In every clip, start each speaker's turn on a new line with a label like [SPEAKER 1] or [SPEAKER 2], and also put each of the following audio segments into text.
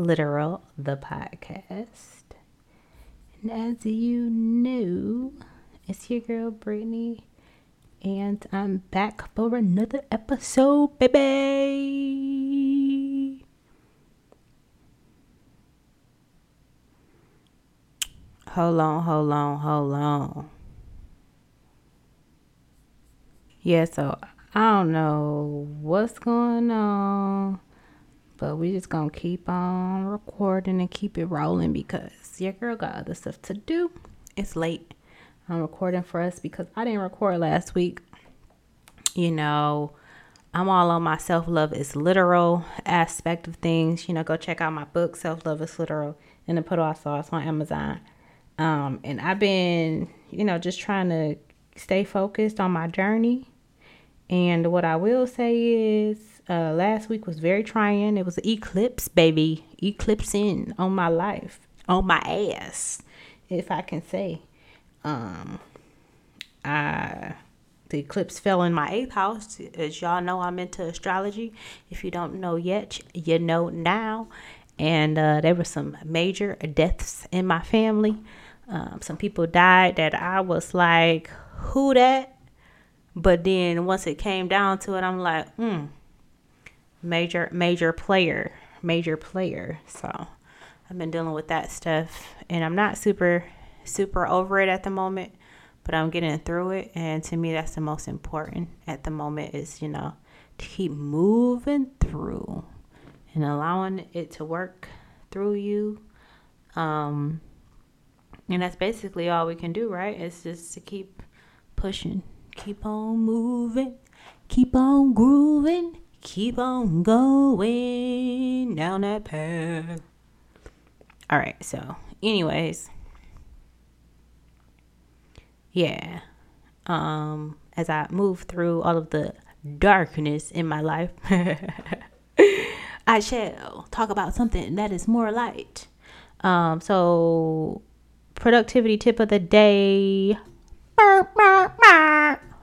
[SPEAKER 1] Literal, the podcast. And as you know, it's your girl Brittany, and I'm back for another episode, baby. Hold on, hold on, hold on. Yeah, so I don't know what's going on, but we just gonna keep on recording and keep it rolling because your girl got other stuff to do. It's late. I'm recording for us because I didn't record last week. You know, I'm all on my self love is literal aspect of things. You know, go check out my book, Self Love is Literal, and the Put All Sauce on Amazon. Um, and I've been, you know, just trying to stay focused on my journey and what I will say is, uh, last week was very trying. It was an eclipse, baby, eclipsing on my life, on my ass, if I can say. Um, I the eclipse fell in my eighth house. As y'all know, I'm into astrology. If you don't know yet, you know now. And uh, there were some major deaths in my family. Um, some people died that I was like, who that? But then once it came down to it, I'm like, hmm, major, major player, major player. So I've been dealing with that stuff, and I'm not super, super over it at the moment, but I'm getting through it. And to me, that's the most important at the moment is, you know, to keep moving through and allowing it to work through you. Um, and that's basically all we can do, right? It's just to keep pushing Keep on moving, keep on grooving, keep on going down that path. All right, so, anyways, yeah. Um, as I move through all of the darkness in my life, I shall talk about something that is more light. Um, so productivity tip of the day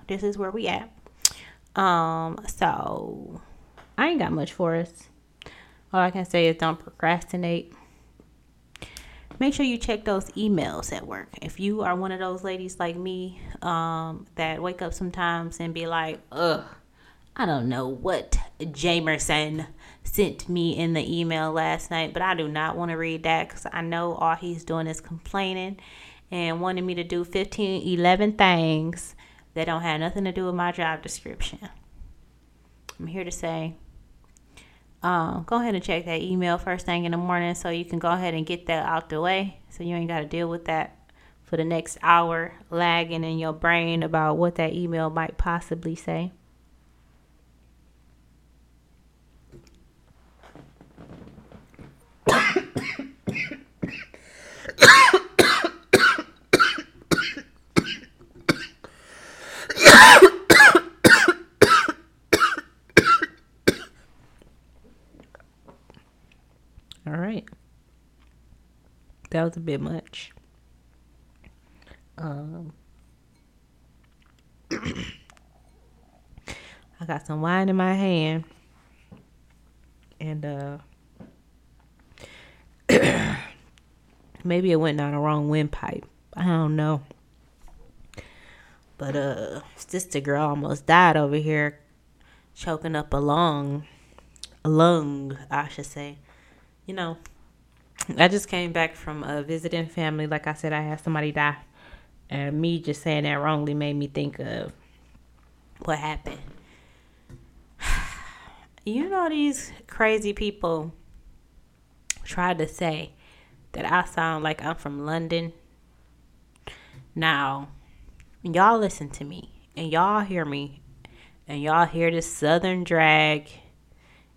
[SPEAKER 1] this is where we at. Um, so I ain't got much for us. All I can say is don't procrastinate. Make sure you check those emails at work. If you are one of those ladies like me, um, that wake up sometimes and be like, ugh, I don't know what Jamerson sent me in the email last night, but I do not want to read that because I know all he's doing is complaining and wanting me to do 15, 11 things that don't have nothing to do with my job description. I'm here to say, um, go ahead and check that email first thing in the morning so you can go ahead and get that out the way so you ain't got to deal with that for the next hour lagging in your brain about what that email might possibly say. That was a bit much. Um, I got some wine in my hand, and uh, maybe it went down the wrong windpipe. I don't know. But uh, sister girl almost died over here, choking up a lung, a lung, I should say. You know, I just came back from a visiting family. Like I said, I had somebody die. And me just saying that wrongly made me think of what happened. You know, these crazy people tried to say that I sound like I'm from London. Now, y'all listen to me and y'all hear me and y'all hear this southern drag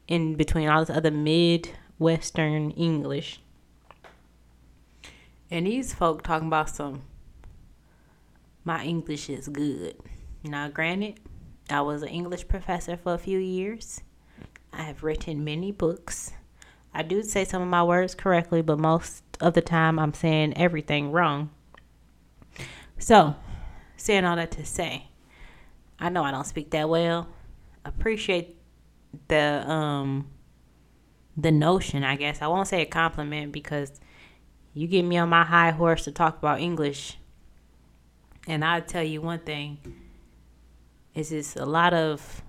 [SPEAKER 1] in between all this other midwestern English. And these folk talking about some my English is good. Now granted, I was an English professor for a few years. I have written many books. I do say some of my words correctly, but most of the time I'm saying everything wrong. So, saying all that to say, I know I don't speak that well. Appreciate the um the notion, I guess. I won't say a compliment because you get me on my high horse to talk about English. And I'll tell you one thing is this a lot of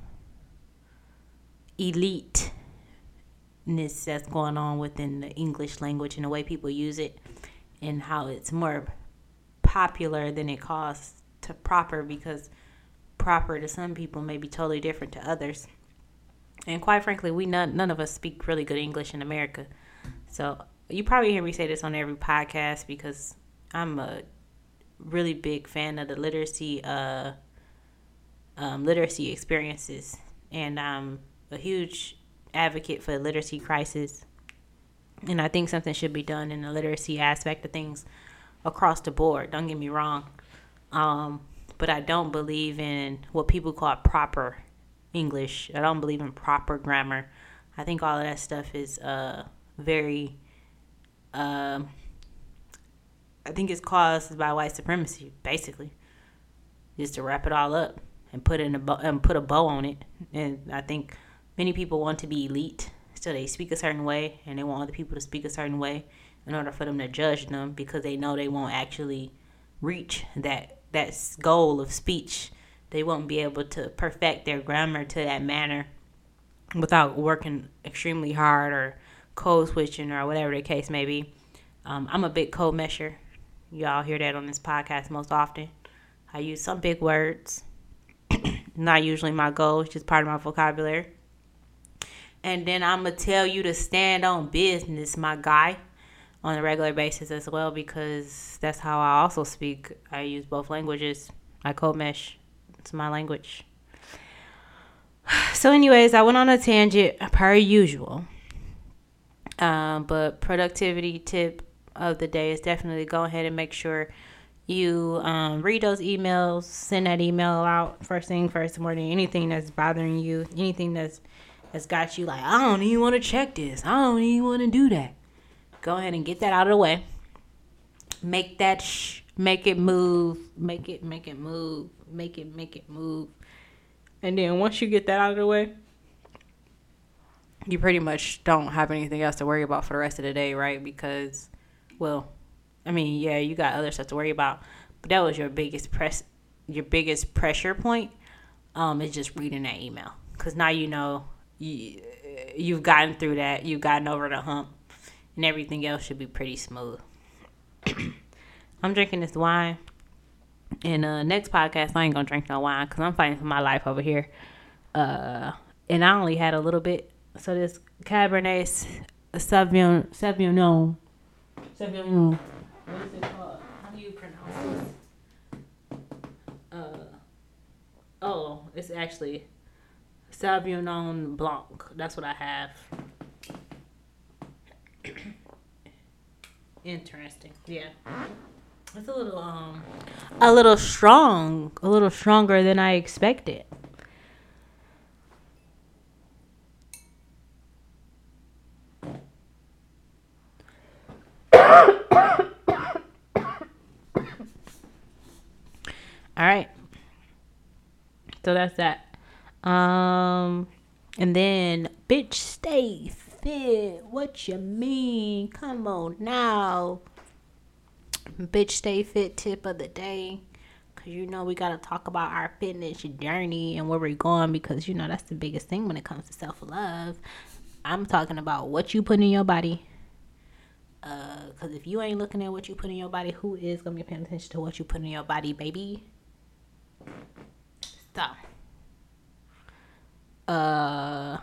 [SPEAKER 1] eliteness that's going on within the English language and the way people use it and how it's more popular than it costs to proper because proper to some people may be totally different to others. And quite frankly, we none, none of us speak really good English in America. So you probably hear me say this on every podcast because I'm a really big fan of the literacy uh, um, literacy experiences, and I'm a huge advocate for the literacy crisis. And I think something should be done in the literacy aspect of things across the board. Don't get me wrong, um, but I don't believe in what people call proper English. I don't believe in proper grammar. I think all of that stuff is uh, very. Um, I think it's caused by white supremacy, basically. Just to wrap it all up and put in a bow, and put a bow on it. And I think many people want to be elite, so they speak a certain way, and they want other people to speak a certain way in order for them to judge them because they know they won't actually reach that that goal of speech they won't be able to perfect their grammar to that manner without working extremely hard or code switching or whatever the case may be. Um, I'm a big code mesher. Y'all hear that on this podcast most often. I use some big words. Not usually my goal, it's just part of my vocabulary. And then I'm going to tell you to stand on business, my guy, on a regular basis as well, because that's how I also speak. I use both languages. I code mesh it's my language. So, anyways, I went on a tangent per usual. Um, but productivity tip of the day is definitely go ahead and make sure you um, read those emails, send that email out first thing, first morning. Anything that's bothering you, anything that's that's got you like, I don't even want to check this. I don't even want to do that. Go ahead and get that out of the way. Make that sh- make it move, make it make it move make it make it move. And then once you get that out of the way, you pretty much don't have anything else to worry about for the rest of the day, right? Because, well, I mean, yeah, you got other stuff to worry about, but that was your biggest press, your biggest pressure point. Um, is just reading that email because now you know you you've gotten through that, you've gotten over the hump, and everything else should be pretty smooth. I'm drinking this wine. And uh, next podcast, I ain't gonna drink no wine because I'm fighting for my life over here. Uh, and I only had a little bit. So this Cabernet Sauvignon, Sauvignon, Sauvignon. What is it called? How do you pronounce this? Uh, oh, it's actually Sauvignon Blanc. That's what I have. Interesting. Yeah. It's a little um a little strong, a little stronger than I expected. All right. So that's that. Um and then bitch stay fit. What you mean? Come on now bitch stay fit tip of the day because you know we got to talk about our fitness journey and where we're going because you know that's the biggest thing when it comes to self-love i'm talking about what you put in your body because uh, if you ain't looking at what you put in your body who is gonna be paying attention to what you put in your body baby stop uh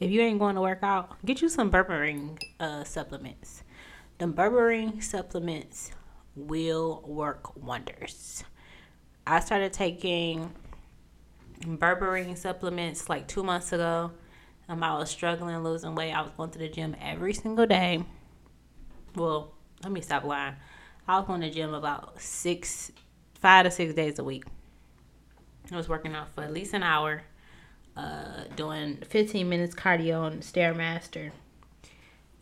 [SPEAKER 1] if you ain't going to work out get you some berberine uh supplements the berberine supplements will work wonders. I started taking berberine supplements like two months ago. Um, I was struggling losing weight. I was going to the gym every single day. Well, let me stop lying. I was going to the gym about six, five to six days a week. I was working out for at least an hour, uh, doing 15 minutes cardio on Stairmaster,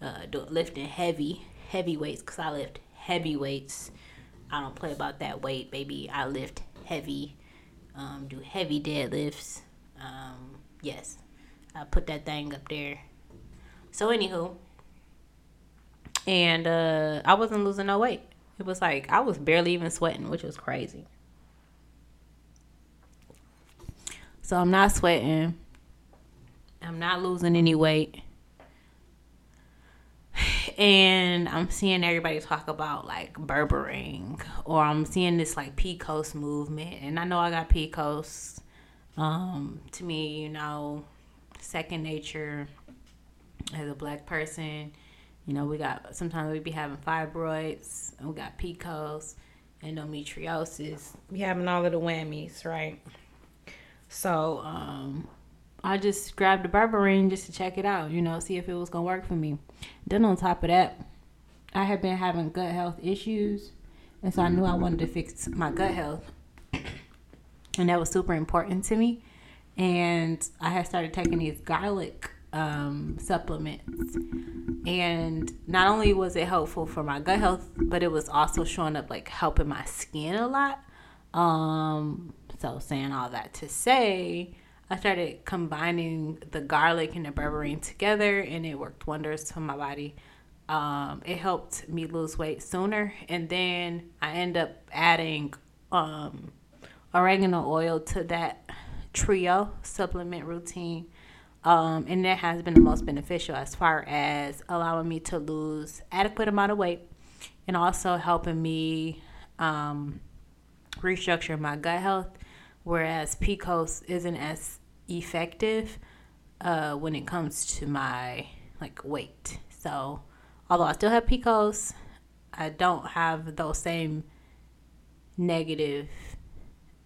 [SPEAKER 1] uh, doing, lifting heavy, heavy weights because I lift heavy weights. I don't play about that weight, baby. I lift heavy, um, do heavy deadlifts. Um, yes, I put that thing up there. So anywho, and uh, I wasn't losing no weight. It was like I was barely even sweating, which was crazy. So I'm not sweating. I'm not losing any weight. And I'm seeing everybody talk about like berberine, or I'm seeing this like PCOS movement. And I know I got PCOS. Um, to me, you know, second nature as a black person. You know, we got sometimes we be having fibroids, we got PCOS, and endometriosis. We having all of the whammies, right? So um, I just grabbed the berberine just to check it out, you know, see if it was gonna work for me. Then on top of that, I had been having gut health issues, and so I knew I wanted to fix my gut health, and that was super important to me. And I had started taking these garlic um, supplements, and not only was it helpful for my gut health, but it was also showing up like helping my skin a lot. Um, so, saying all that to say, I started combining the garlic and the berberine together, and it worked wonders for my body. Um, it helped me lose weight sooner, and then I end up adding um, oregano oil to that trio supplement routine. Um, and that has been the most beneficial as far as allowing me to lose adequate amount of weight and also helping me um, restructure my gut health whereas PCOS isn't as effective uh, when it comes to my like weight. So, although I still have PCOS, I don't have those same negative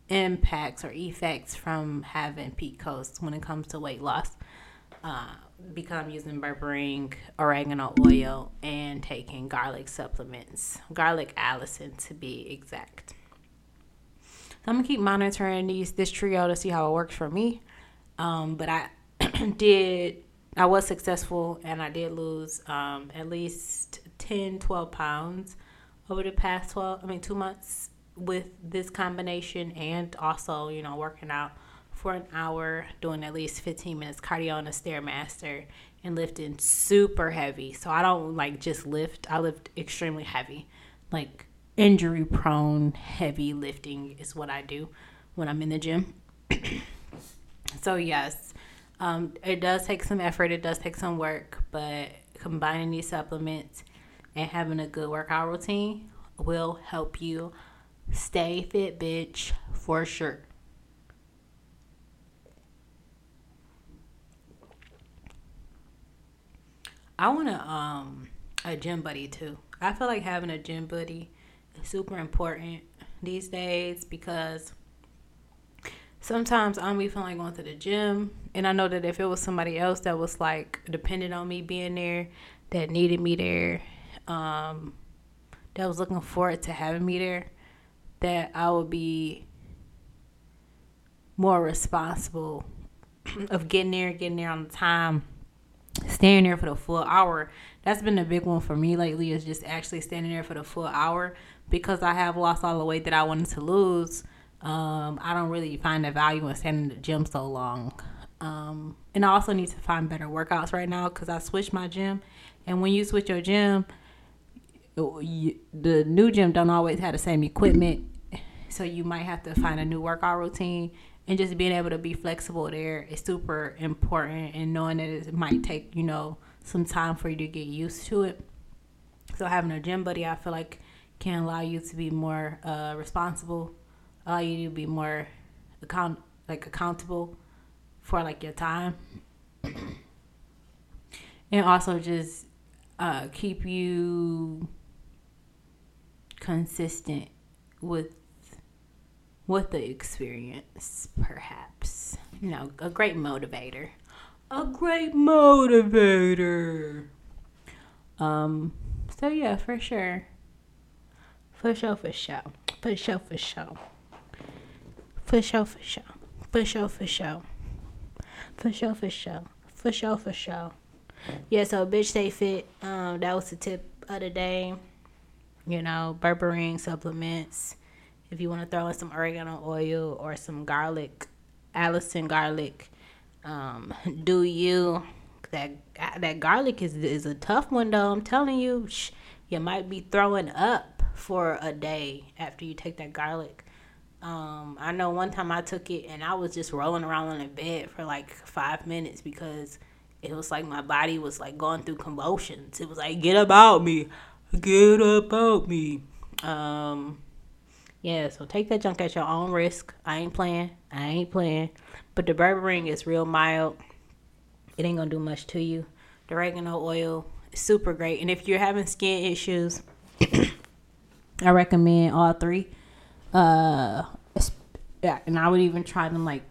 [SPEAKER 1] impacts or effects from having PCOS when it comes to weight loss. Uh, because I'm using berberine, oregano oil, and taking garlic supplements, garlic allicin to be exact. I'm gonna keep monitoring these this trio to see how it works for me. Um, but I did I was successful and I did lose um, at least 10, 12 pounds over the past 12, I mean, two months with this combination and also, you know, working out for an hour, doing at least 15 minutes cardio on a Stairmaster and lifting super heavy. So I don't like just lift, I lift extremely heavy. Like injury prone heavy lifting is what I do when I'm in the gym. so yes, um, it does take some effort. It does take some work, but combining these supplements and having a good workout routine will help you stay fit, bitch, for sure. I want to um a gym buddy too. I feel like having a gym buddy is super important these days because sometimes I don't be feeling like going to the gym. And I know that if it was somebody else that was like dependent on me being there, that needed me there, um, that was looking forward to having me there, that I would be more responsible of getting there, getting there on time, staying there for the full hour. That's been a big one for me lately is just actually standing there for the full hour because I have lost all the weight that I wanted to lose, um, I don't really find the value in standing in the gym so long. Um, and I also need to find better workouts right now because I switched my gym. And when you switch your gym, you, the new gym don't always have the same equipment, so you might have to find a new workout routine. And just being able to be flexible there is super important, and knowing that it might take you know some time for you to get used to it. So having a gym buddy, I feel like can allow you to be more uh, responsible, allow you to be more account like accountable for like your time, and also just uh, keep you consistent with with the experience, perhaps. You know, a great motivator. A great motivator. Um, so yeah, for sure. For sure, for sure. For sure, for sure. For sure, for sure. For sure, for sure. For sure, for sure. For sure, for sure. Yeah, so bitch stay fit. Um, that was the tip of the day. You know, berberine supplements. If you want to throw in some oregano oil or some garlic, allicin garlic, um, do you? That that garlic is is a tough one though. I'm telling you, you might be throwing up for a day after you take that garlic. Um, I know one time I took it and I was just rolling around on the bed for like five minutes because it was like my body was like going through convulsions. It was like, get about me, get about me. Um, yeah, so take that junk at your own risk. I ain't playing. I ain't playing. But the berberine is real mild. It ain't gonna do much to you. The oregano oil is super great. And if you're having skin issues, I recommend all three. Uh, yeah, and I would even try them like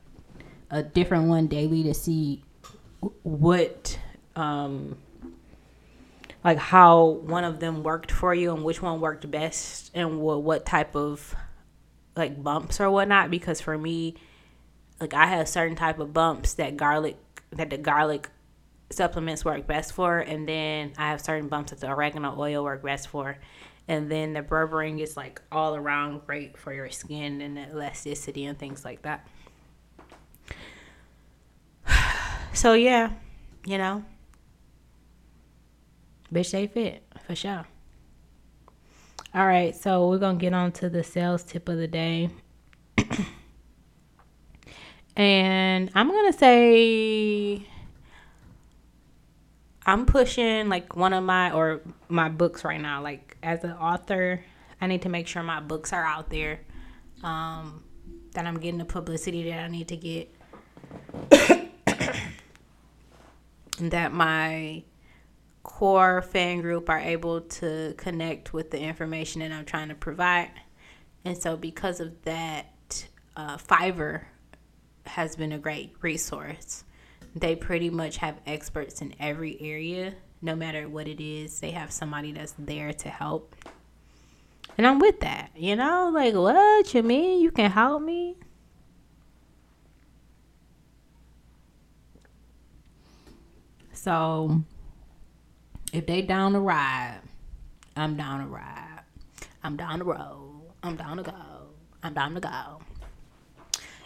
[SPEAKER 1] a different one daily to see what um like how one of them worked for you and which one worked best and what what type of like bumps or whatnot because for me like I have certain type of bumps that garlic that the garlic supplements work best for and then I have certain bumps that the oregano oil work best for. And then the berberine is like all around great for your skin and elasticity and things like that. So yeah you know. Bitch stay fit for sure all right so we're gonna get on to the sales tip of the day. And i'm gonna say i'm pushing like one of my or my books right now. Like as an author i need to make sure my books are out there um that i'm getting the publicity that i need to get. That my core fan group are able to connect with the information that I'm trying to provide. And so, because of that, uh, Fiverr has been a great resource. They pretty much have experts in every area, no matter what it is, they have somebody that's there to help. And I'm with that, you know, like, what you mean you can help me? So if they down to ride, I'm down to ride. I'm down to roll. I'm down to go. I'm down to go.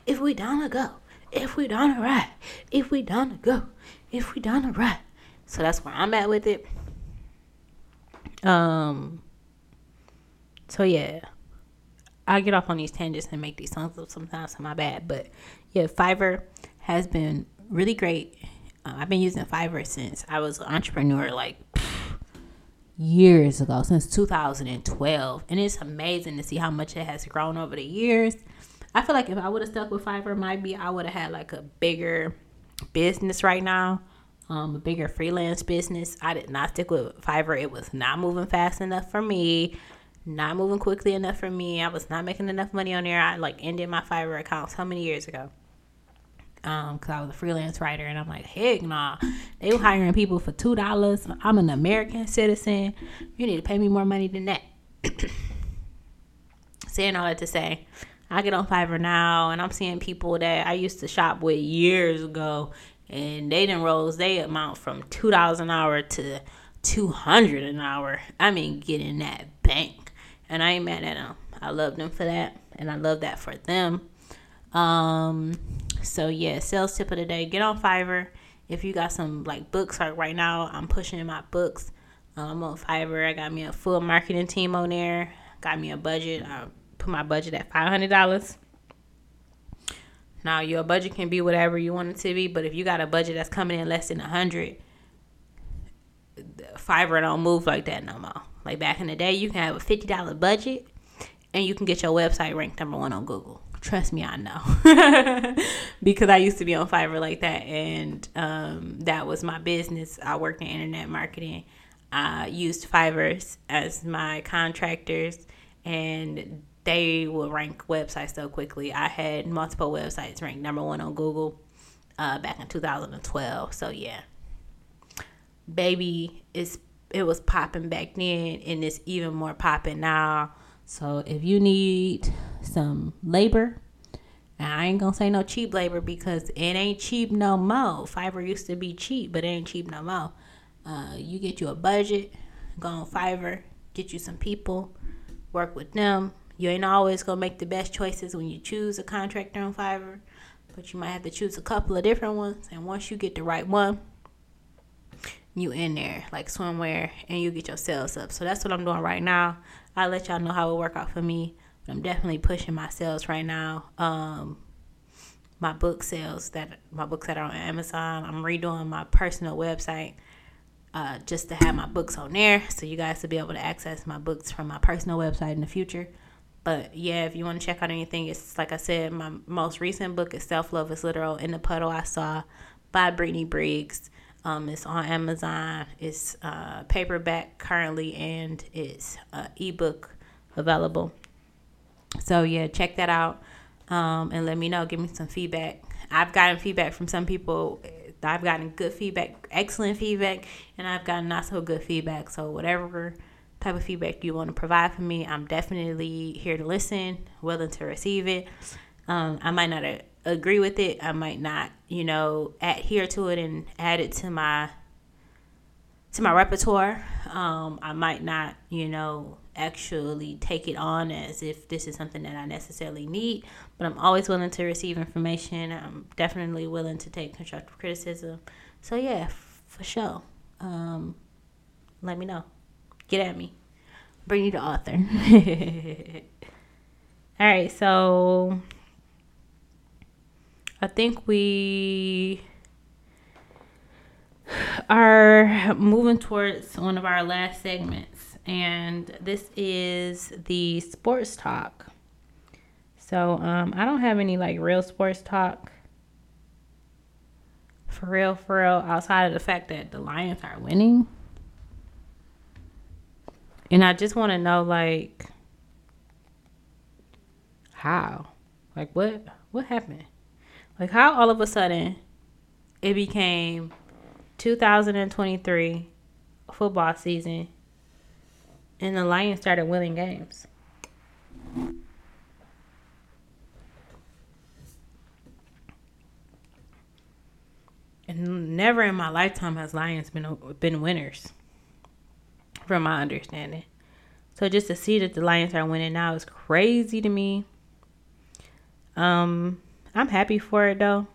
[SPEAKER 1] If we down to go, if we down to ride, if we down to go, if we down to ride. So that's where I'm at with it. Um. So yeah, I get off on these tangents and make these songs up sometimes. So my bad, but yeah, Fiverr has been really great uh, I've been using Fiverr since I was an entrepreneur, like years ago, since 2012, and it's amazing to see how much it has grown over the years. I feel like if I would have stuck with Fiverr, might be I would have had like a bigger business right now, um, a bigger freelance business. I did not stick with Fiverr. It was not moving fast enough for me, not moving quickly enough for me. I was not making enough money on there. I like ended my Fiverr account so many years ago um because i was a freelance writer and i'm like heck nah. They were hiring people for two dollars. I'm an american citizen. You need to pay me more money than that. Saying all that to say i get on fiverr now and i'm seeing people that i used to shop with years ago and they didn't rose they amount from two dollars an hour to 200 an hour. I mean getting that bank. And i ain't mad at them i love them for that and i love that for them. Um so yeah, sales tip of the day: get on Fiverr. If you got some like books, like right now, I'm pushing my books. I'm um, on Fiverr, I got me a full marketing team on there. Got me a budget. I put my budget at five hundred dollars. Now your budget can be whatever you want it to be, but if you got a budget that's coming in less than a hundred, Fiverr don't move like that no more. Like back in the day, you can have a fifty dollar budget, and you can get your website ranked number one on Google. Trust me, I know. because I used to be on Fiverr like that, and um, that was my business. I worked in internet marketing. I used Fiverr as my contractors, and they will rank websites so quickly. I had multiple websites ranked number one on Google uh, back in 2012. So yeah, baby, it's it was popping back then, and it's even more popping now. So if you need some labor, I ain't gonna say no cheap labor because it ain't cheap no more. Fiverr used to be cheap, but it ain't cheap no more. Uh, you get you a budget, go on Fiverr, get you some people, work with them. You ain't always gonna make the best choices when you choose a contractor on Fiverr, but you might have to choose a couple of different ones. And once you get the right one, you in there like swimwear and you get your sales up. So that's what I'm doing right now. I'll let y'all know how it work out for me. But I'm definitely pushing my sales right now. Um my book sales that my books that are on Amazon. I'm redoing my personal website uh, just to have my books on there so you guys to be able to access my books from my personal website in the future. But yeah, if you want to check out anything, it's like I said, my most recent book is Self Love is Literal in the Puddle I Saw by Brittany Briggs. Um, it's on Amazon. It's uh, paperback currently, and it's uh, ebook available. So yeah, check that out, um, and let me know. Give me some feedback. I've gotten feedback from some people. I've gotten good feedback, excellent feedback, and I've gotten not so good feedback. So whatever type of feedback you want to provide for me, I'm definitely here to listen, willing to receive it. Um, I might not agree with it. I might not, you know, adhere to it and add it to my to my repertoire. Um, I might not, you know, actually take it on as if this is something that I necessarily need, but I'm always willing to receive information. I'm definitely willing to take constructive criticism. So yeah, f- for sure. Um, let me know. Get at me. Bring you the author. All right, so I think we are moving towards one of our last segments, and this is the sports talk. So, um, I don't have any like real sports talk for real, for real, outside of the fact that the Lions are winning. And I just want to know, like, how? Like, what? What happened? Like how all of a sudden it became 2023 football season and the Lions started winning games. And never in my lifetime has Lions been been winners, from my understanding. So just to see that the Lions are winning now is crazy to me. Um, I'm happy for it though.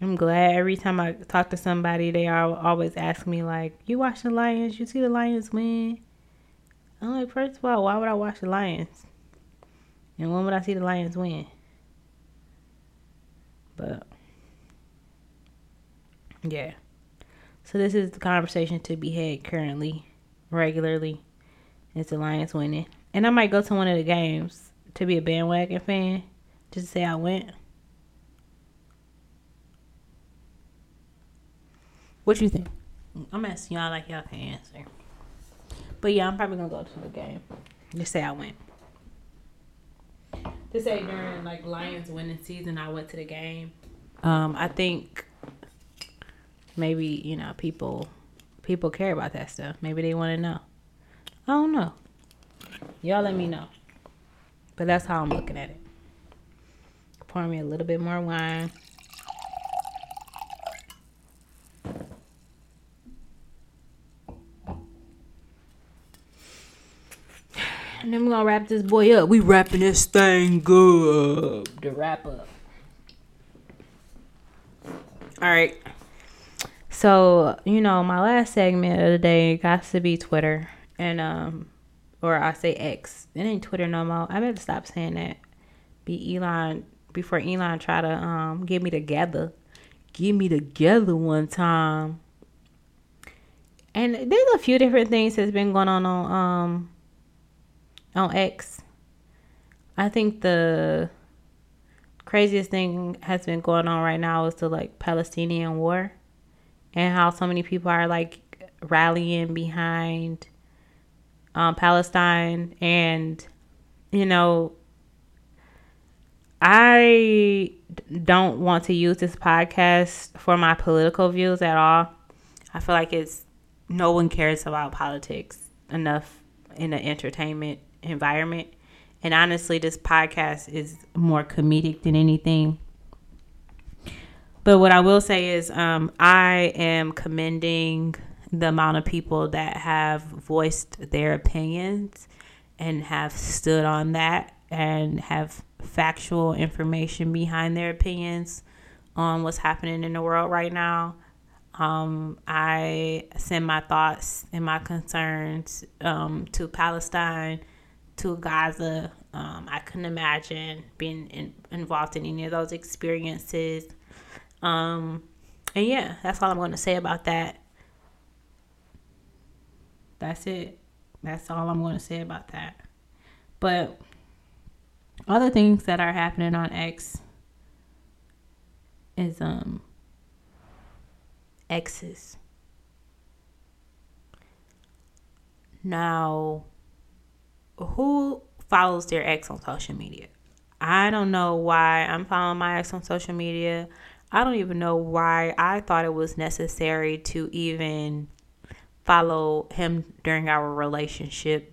[SPEAKER 1] I'm glad every time I talk to somebody, they are always ask me like, "You watch the Lions? You see the Lions win?" I'm like, first of all, why would I watch the Lions? And when would I see the Lions win? But yeah. So this is the conversation to be had currently, regularly. It's the Lions winning, and I might go to one of the games to be a bandwagon fan just to say I went. What you think? I'm asking y'all like y'all can answer. But yeah, I'm probably gonna go to the game. Just say I went. To say during like Lions winning season, I went to the game. Um, I think maybe you know people people care about that stuff. Maybe they want to know. I don't know. Y'all let me know. But that's how I'm looking at it. Pour me a little bit more wine. And then we're gonna wrap this boy up. We wrapping this thing up. The wrap up. Alright. So, you know, my last segment of the day got to be Twitter. And um or I say X. It ain't Twitter no more. I better stop saying that. Be Elon before Elon tried to um get me together, get me together one time. And there's a few different things that's been going on on um on X. I think the craziest thing has been going on right now is the like Palestinian war and how so many people are like rallying behind um, Palestine and you know I don't want to use this podcast for my political views at all. I feel like it's no one cares about politics enough in the entertainment environment. And honestly, this podcast is more comedic than anything. But what I will say is, um, I am commending the amount of people that have voiced their opinions and have stood on that and have factual information behind their opinions on what's happening in the world right now. Um, I send my thoughts and my concerns um, to Palestine, to Gaza. Um, I couldn't imagine being in, involved in any of those experiences. Um, and yeah, that's all I'm going to say about that. That's it. That's all I'm going to say about that. But other things that are happening on X is um exes. Now, who follows their ex on social media? I don't know why I'm following my ex on social media. I don't even know why I thought it was necessary to even follow him during our relationship.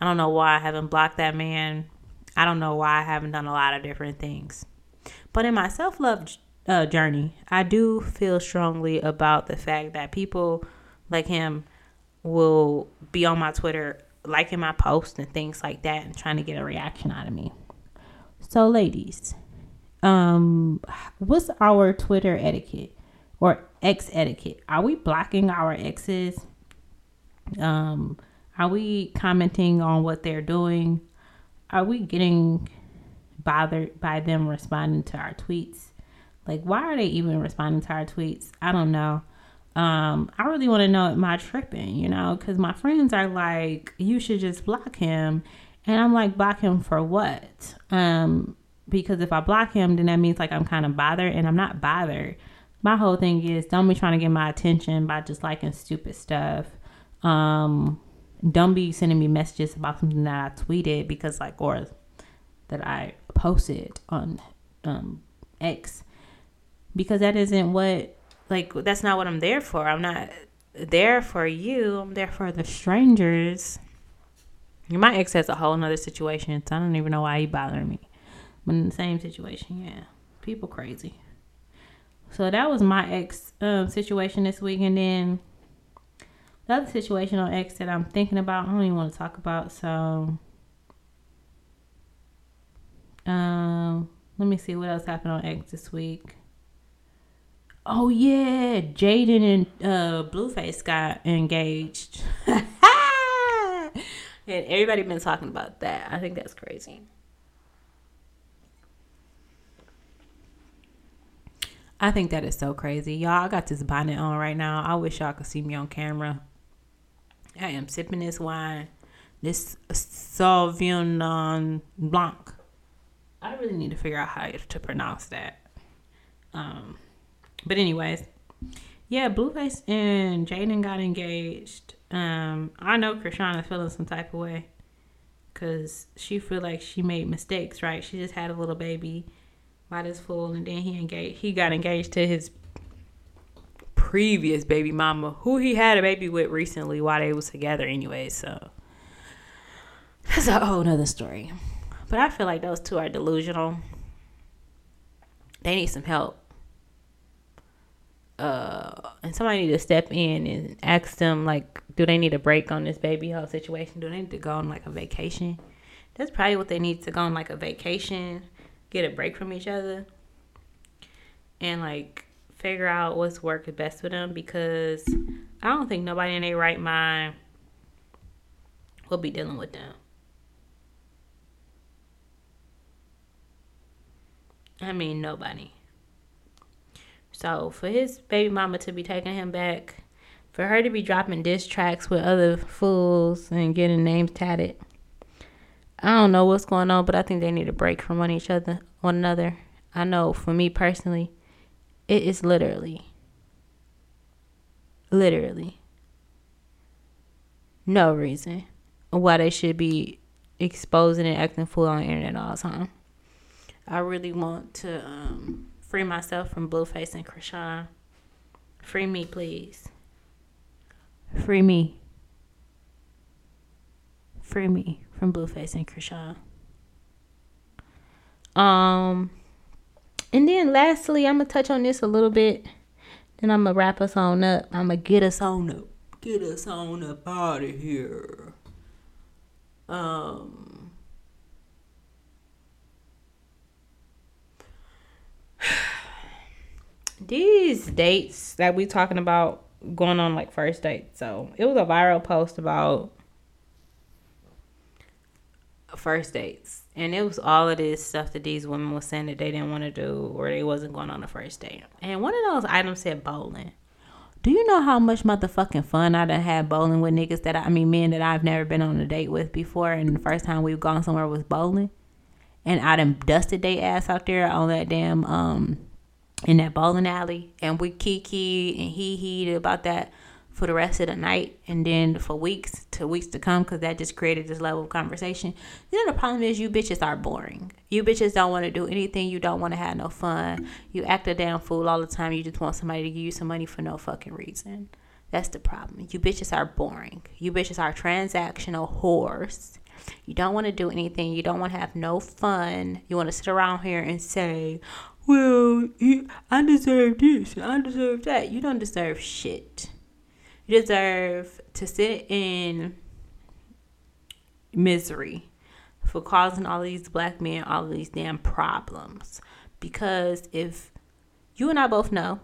[SPEAKER 1] I don't know why I haven't blocked that man. I don't know why I haven't done a lot of different things. But in my self love uh, journey, I do feel strongly about the fact that people like him will be on my Twitter liking my posts and things like that and trying to get a reaction out of me. So, ladies, um, what's our Twitter etiquette or ex etiquette? Are we blocking our exes? Um, are we commenting on what they're doing? Are we getting bothered by them responding to our tweets? Like, why are they even responding to our tweets? I don't know. Um, I really want to know am I tripping, you know, because my friends are like, you should just block him. And I'm like, block him for what? Um, because if I block him, then that means like I'm kind of bothered, and I'm not bothered. My whole thing is don't be trying to get my attention by just liking stupid stuff. Um, don't be sending me messages about something that I tweeted because like or that I posted on um X because that isn't what like that's not what I'm there for. I'm not there for you. I'm there for the strangers. My ex has a whole nother situation, so I don't even know why he bothering me. But in the same situation, yeah, people crazy. So that was my ex um, situation this week, and then the other situation on X that I'm thinking about, I don't even want to talk about. So, um, let me see what else happened on X this week. Oh yeah, Jaidyn and uh, Blueface got engaged, and everybody been talking about that. I think that's crazy. I think that is so crazy. Y'all, I got this bonnet on right now. I wish y'all could see me on camera. I am sipping this wine, this Sauvignon Blanc. I really need to figure out how to pronounce that. Um, but anyways, yeah, Blueface and Jaidyn got engaged. Um, I know Chrisean is feeling some type of way because she feel like she made mistakes. Right? She just had a little baby by this fool, and then he engaged. He got engaged to his previous baby mama, who he had a baby with recently while they was together anyway. So that's a whole nother story. But I feel like those two are delusional. They need some help. Uh, and somebody need to step in and ask them like, do they need a break on this baby whole situation? Do they need to go on like a vacation? That's probably what they need to go on like a vacation, get a break from each other, and like figure out what's working best for them because I don't think nobody in their right mind will be dealing with them. I mean, nobody. So for his baby mama to be taking him back, for her to be dropping diss tracks with other fools and getting names tatted, I don't know what's going on, but I think they need a break from one each other, one another. I know for me personally, it is literally, literally no reason why they should be exposing and acting fool on the internet all the time. I really want to um, free myself from Blueface and Chrisean. Free me, please. Free me. Free me from Blueface and Chrisean. Um, and then lastly, I'm gonna touch on this a little bit. Then I'm gonna wrap us on up. I'm gonna get us on up. Get us on up out of here. Um. these dates that we talking about going on like first date. So it was a viral post about first dates. And it was all of this stuff that these women were saying that they didn't want to do or they wasn't going on a first date. And one of those items said bowling. Do you know how much motherfucking fun I done had bowling with niggas that I, I mean men that I've never been on a date with before and the first time we've gone somewhere was bowling? And I done dusted they ass out there on that damn um in that bowling alley and we kiki and he he about that for the rest of the night and then for weeks to weeks to come because that just created this level of conversation. You know, the problem is you bitches are boring. You bitches don't want to do anything. You don't want to have no fun. You act a damn fool all the time. You just want somebody to give you some money for no fucking reason. That's the problem. You bitches are boring. You bitches are transactional whores. You don't want to do anything. You don't want to have no fun. You want to sit around here and say, well, I deserve this I deserve that. You don't deserve shit. You deserve to sit in misery for causing all these black men all these damn problems. Because if you and I both know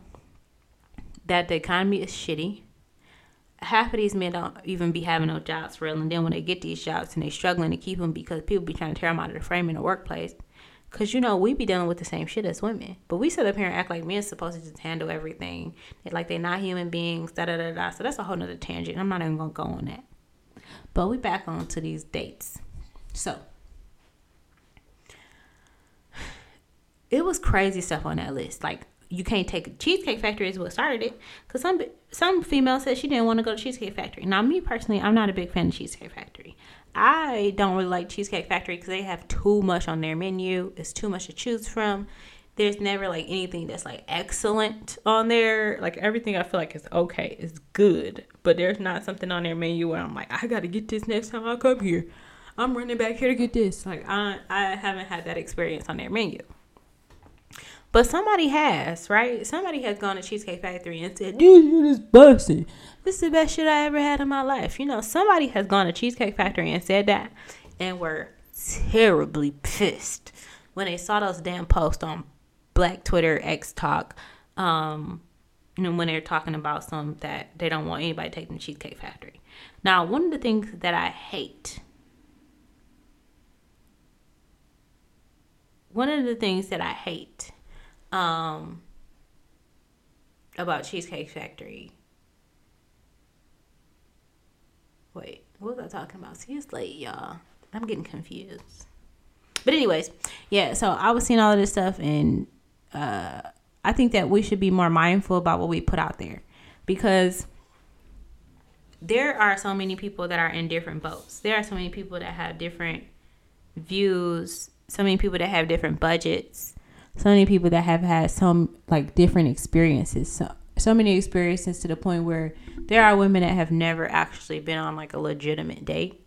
[SPEAKER 1] that the economy is shitty, half of these men don't even be having no jobs real. And then when they get these jobs and they struggling to keep them because people be trying to tear them out of the frame in the workplace, Cause you know we be dealing with the same shit as women, but we sit up here and act like men supposed to just handle everything, like they're not human beings. Da da da da. So that's a whole nother tangent. I'm not even gonna go on that. But we back on to these dates. So it was crazy stuff on that list. Like you can't take Cheesecake Factory is what started it. Cause some some female said she didn't want to go to Cheesecake Factory. Now me personally, I'm not a big fan of Cheesecake Factory. I don't really like Cheesecake Factory because they have too much on their menu. It's too much to choose from. There's never like anything that's like excellent on there. Like everything I feel like is okay, is good. But there's not something on their menu where I'm like, I gotta get this next time I come here. I'm running back here to get this. Like I I haven't had that experience on their menu. But somebody has, right? Somebody has gone to Cheesecake Factory and said, This shit is busting. This is the best shit I ever had in my life. You know, somebody has gone to Cheesecake Factory and said that and were terribly pissed when they saw those damn posts on Black Twitter, X Talk, um, you know, when they're talking about some that they don't want anybody taking the Cheesecake Factory. Now, one of the things that I hate, one of the things that I hate um, about Cheesecake Factory. Wait, what was I talking about? See, it's late, y'all. I'm getting confused. But anyways, yeah. So I was seeing all of this stuff, and uh, I think that we should be more mindful about what we put out there because there are so many people that are in different boats. There are so many people that have different views. So many people that have different budgets so many people that have had some like different experiences. So so many experiences to the point where there are women that have never actually been on like a legitimate date.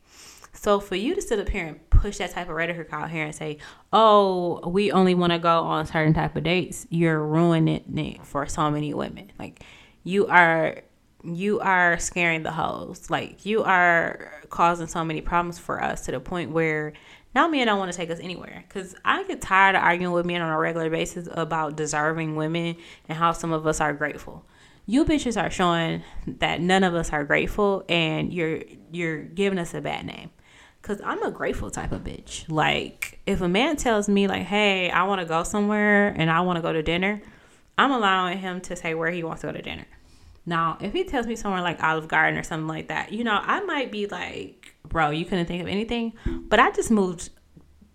[SPEAKER 1] So for you to sit up here and push that type of rhetoric out here and say oh we only want to go on certain type of dates you're ruining it for so many women. Like you are you are scaring the hoes. Like you are causing so many problems for us to the point where now men don't want to take us anywhere because I get tired of arguing with men on a regular basis about deserving women and how some of us are grateful. You bitches are showing that none of us are grateful, and you're you're giving us a bad name. Cause I'm a grateful type of bitch. Like if a man tells me like, "Hey, I want to go somewhere and I want to go to dinner," I'm allowing him to say where he wants to go to dinner. Now, if he tells me somewhere like Olive Garden or something like that, you know, I might be like, bro, you couldn't think of anything. But I just moved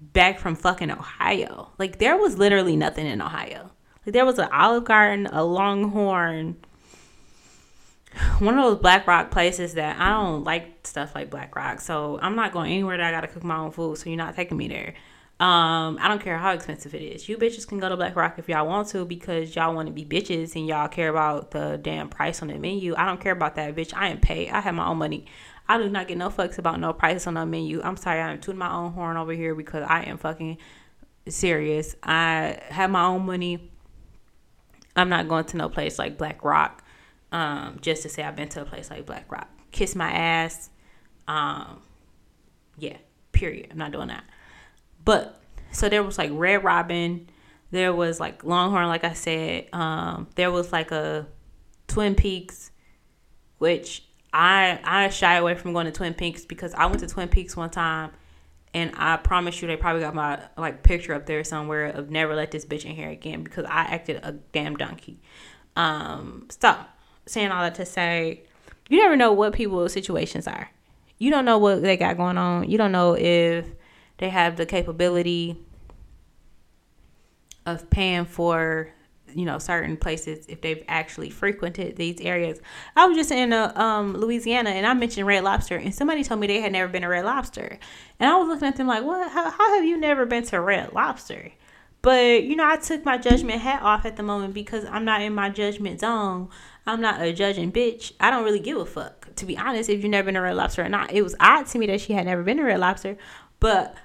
[SPEAKER 1] back from fucking Ohio. Like, there was literally nothing in Ohio. Like, there was an Olive Garden, a Longhorn, one of those Black Rock places that I don't like stuff like Black Rock. So I'm not going anywhere that I gotta cook my own food. So you're not taking me there. Um, I don't care how expensive it is. You bitches can go to Black Rock if y'all want to because y'all want to be bitches and y'all care about the damn price on the menu. I don't care about that, bitch. I am paid. I have my own money. I do not get no fucks about no prices on the menu. I'm sorry, I'm tooting my own horn over here because I am fucking serious. I have my own money. I'm not going to no place like Black Rock um, just to say I've been to a place like Black Rock. Kiss my ass. Um, yeah, period. I'm not doing that. But so there was like Red Robin, There was like Longhorn, like I said. Um, there was like a Twin Peaks, which I I shy away from going to Twin Peaks because I went to Twin Peaks one time, and I promise you they probably got my like picture up there somewhere of never let this bitch in here again because I acted a damn donkey. Um, stop saying all that to say, you never know what people's situations are. You don't know what they got going on. You don't know if they have the capability of paying for you know certain places if they've actually frequented these areas. I was just in uh, um, Louisiana and I mentioned Red Lobster and somebody told me they had never been to Red Lobster, and I was looking at them like, "What? How, how have you never been to Red Lobster?" But you know, I took my judgment hat off at the moment because I'm not in my judgment zone. I'm not a judging bitch. I don't really give a fuck. To be honest, if you've never been to Red Lobster or not, it was odd to me that she had never been to Red Lobster. But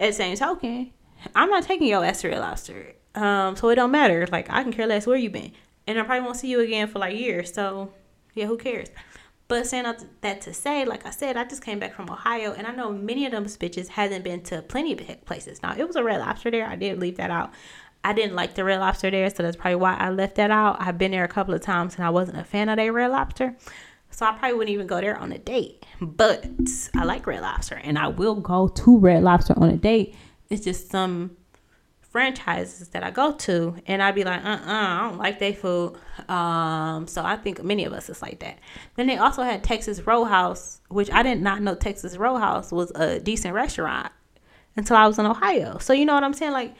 [SPEAKER 1] at the same token, I'm not taking your ass to Red Lobster. Um, so it don't matter. Like I can care less where you been, and I probably won't see you again for like years. So yeah, who cares? But saying that to say, like I said, I just came back from Ohio, and I know many of them bitches hasn't been to plenty of places. Now it was a Red Lobster there. I did leave that out. I didn't like the Red Lobster there, so that's probably why I left that out. I've been there a couple of times, and I wasn't a fan of their Red Lobster, so I probably wouldn't even go there on a date. But I like Red Lobster, and I will go to Red Lobster on a date. It's just some franchises that I go to, and I'd be like, uh uh I don't like their food. Um, so I think many of us is like that. Then they also had Texas Roadhouse, which I did not know Texas Roadhouse was a decent restaurant until I was in Ohio. So you know what I'm saying? Like,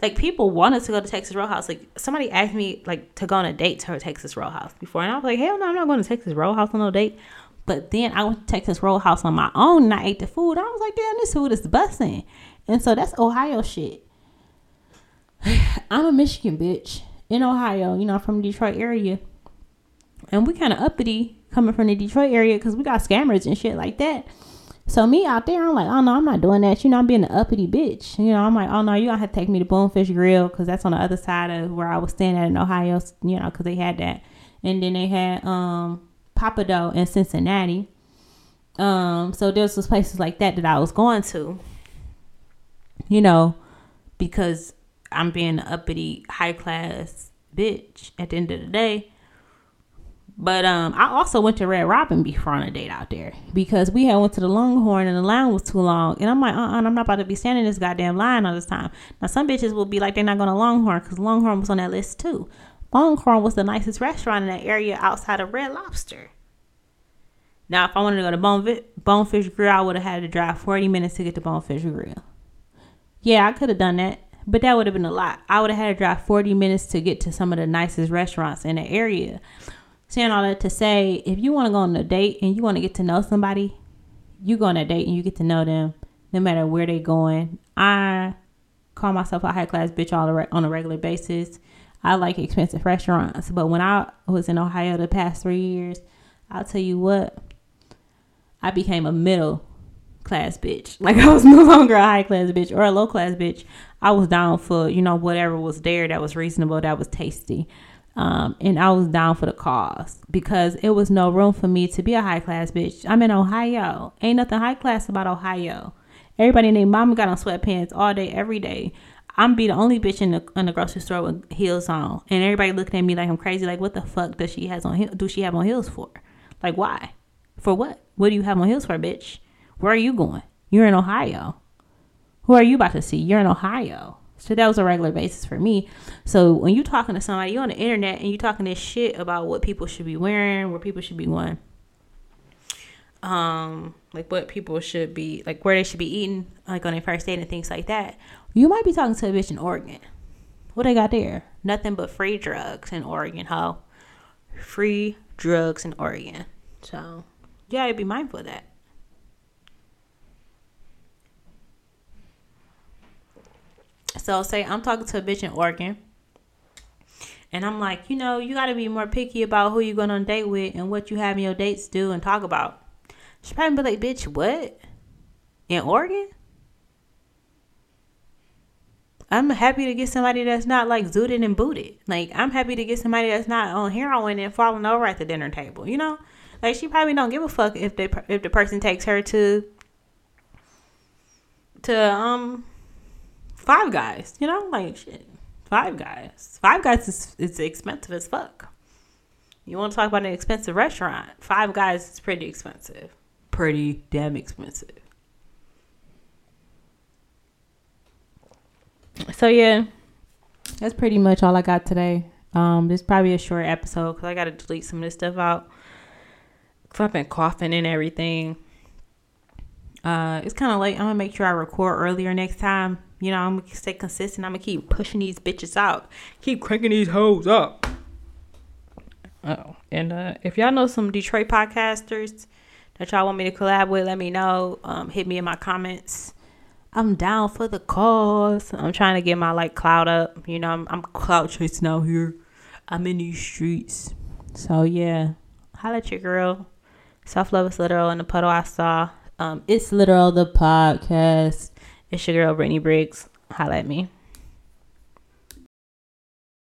[SPEAKER 1] like people wanted to go to Texas Roadhouse. Like somebody asked me like to go on a date to her Texas Roadhouse before, and I was like, hell no, I'm not going to Texas Roadhouse on no date. But then I went to Texas Roadhouse on my own and I ate the food. I was like, damn, this food is busting. And so that's Ohio shit. I'm a Michigan bitch in Ohio. You know, from the Detroit area, and we kind of uppity coming from the Detroit area because we got scammers and shit like that. So me out there, I'm like, oh no, I'm not doing that. You know, I'm being an uppity bitch. You know, I'm like, oh no, you gonna have to take me to Bonefish Grill because that's on the other side of where I was staying at in Ohio. You know, because they had that, and then they had um Pappadeaux in Cincinnati. Um, so there's those places like that that I was going to. You know, because I'm being an uppity, high class bitch at the end of the day. But um, I also went to Red Robin before on a date out there because we had went to the Longhorn and the line was too long. And I'm like, uh, uh-uh, I'm not about to be standing this goddamn line all this time. Now some bitches will be like, they're not going to Longhorn because Longhorn was on that list too. Longhorn was the nicest restaurant in that area outside of Red Lobster. Now, if I wanted to go to Bone, Bonefish Grill, I would have had to drive 40 minutes to get to Bonefish Grill. Yeah, I could have done that. But that would have been a lot. I would have had to drive 40 minutes to get to some of the nicest restaurants in the area. Saying all that to say, if you want to go on a date and you want to get to know somebody, you go on a date and you get to know them no matter where they're going. I call myself a high class bitch all on a regular basis. I like expensive restaurants, but when I was in Ohio the past three years, I'll tell you what, I became a middle class bitch. Like I was no longer a high class bitch or a low class bitch. I was down for, you know, whatever was there that was reasonable, that was tasty. Um, and I was down for the cause because it was no room for me to be a high class bitch. I'm in Ohio. Ain't nothing high class about Ohio. Everybody named mama got on sweatpants all day, every day. I'm be the only bitch in the in the grocery store with heels on, and everybody looking at me like I'm crazy. Like, what the fuck does she has on? Do she have on heels for? Like, why? For what? What do you have on heels for, bitch? Where are you going? You're in Ohio. Who are you about to see? You're in Ohio. So that was a regular basis for me. So when you talking to somebody, you on the internet and you talking this shit about what people should be wearing, where people should be going, um, like what people should be like where they should be eating, like on their first date and things like that. You might be talking to a bitch in Oregon. What they got there? Nothing but free drugs in Oregon, ho. Free drugs in Oregon. So yeah, you be mindful of that. So say I'm talking to a bitch in Oregon. And I'm like, you know, you got to be more picky about who you're going on date with and what you have your dates do and talk about. She probably be like, bitch, what? In Oregon? I'm happy to get somebody that's not like zooted and booted. Like I'm happy to get somebody that's not on heroin and falling over at the dinner table. You know, like she probably don't give a fuck if they if the person takes her to to um Five Guys, you know, like shit. Five Guys. Five Guys is, is expensive as fuck. You want to talk about an expensive restaurant? Five Guys is pretty expensive. Pretty damn expensive. So yeah, that's pretty much all I got today. Um, this is probably a short episode because I got to delete some of this stuff out. Cause I've been coughing and everything. Uh, it's kind of late. I'm gonna make sure I record earlier next time. You know, I'm gonna stay consistent. I'm gonna keep pushing these bitches out. Keep cranking these hoes up. Oh, and uh, if y'all know some Detroit podcasters that y'all want me to collab with, let me know. Um, hit me in my comments. I'm down for the cause. I'm trying to get my like cloud up. You know, I'm, I'm cloud chasing out here. I'm in these streets. So yeah, holla at your girl. Self love is literal in the puddle I saw. Um, it's literal the podcast. It's your girl Brittany Briggs. Holla at me.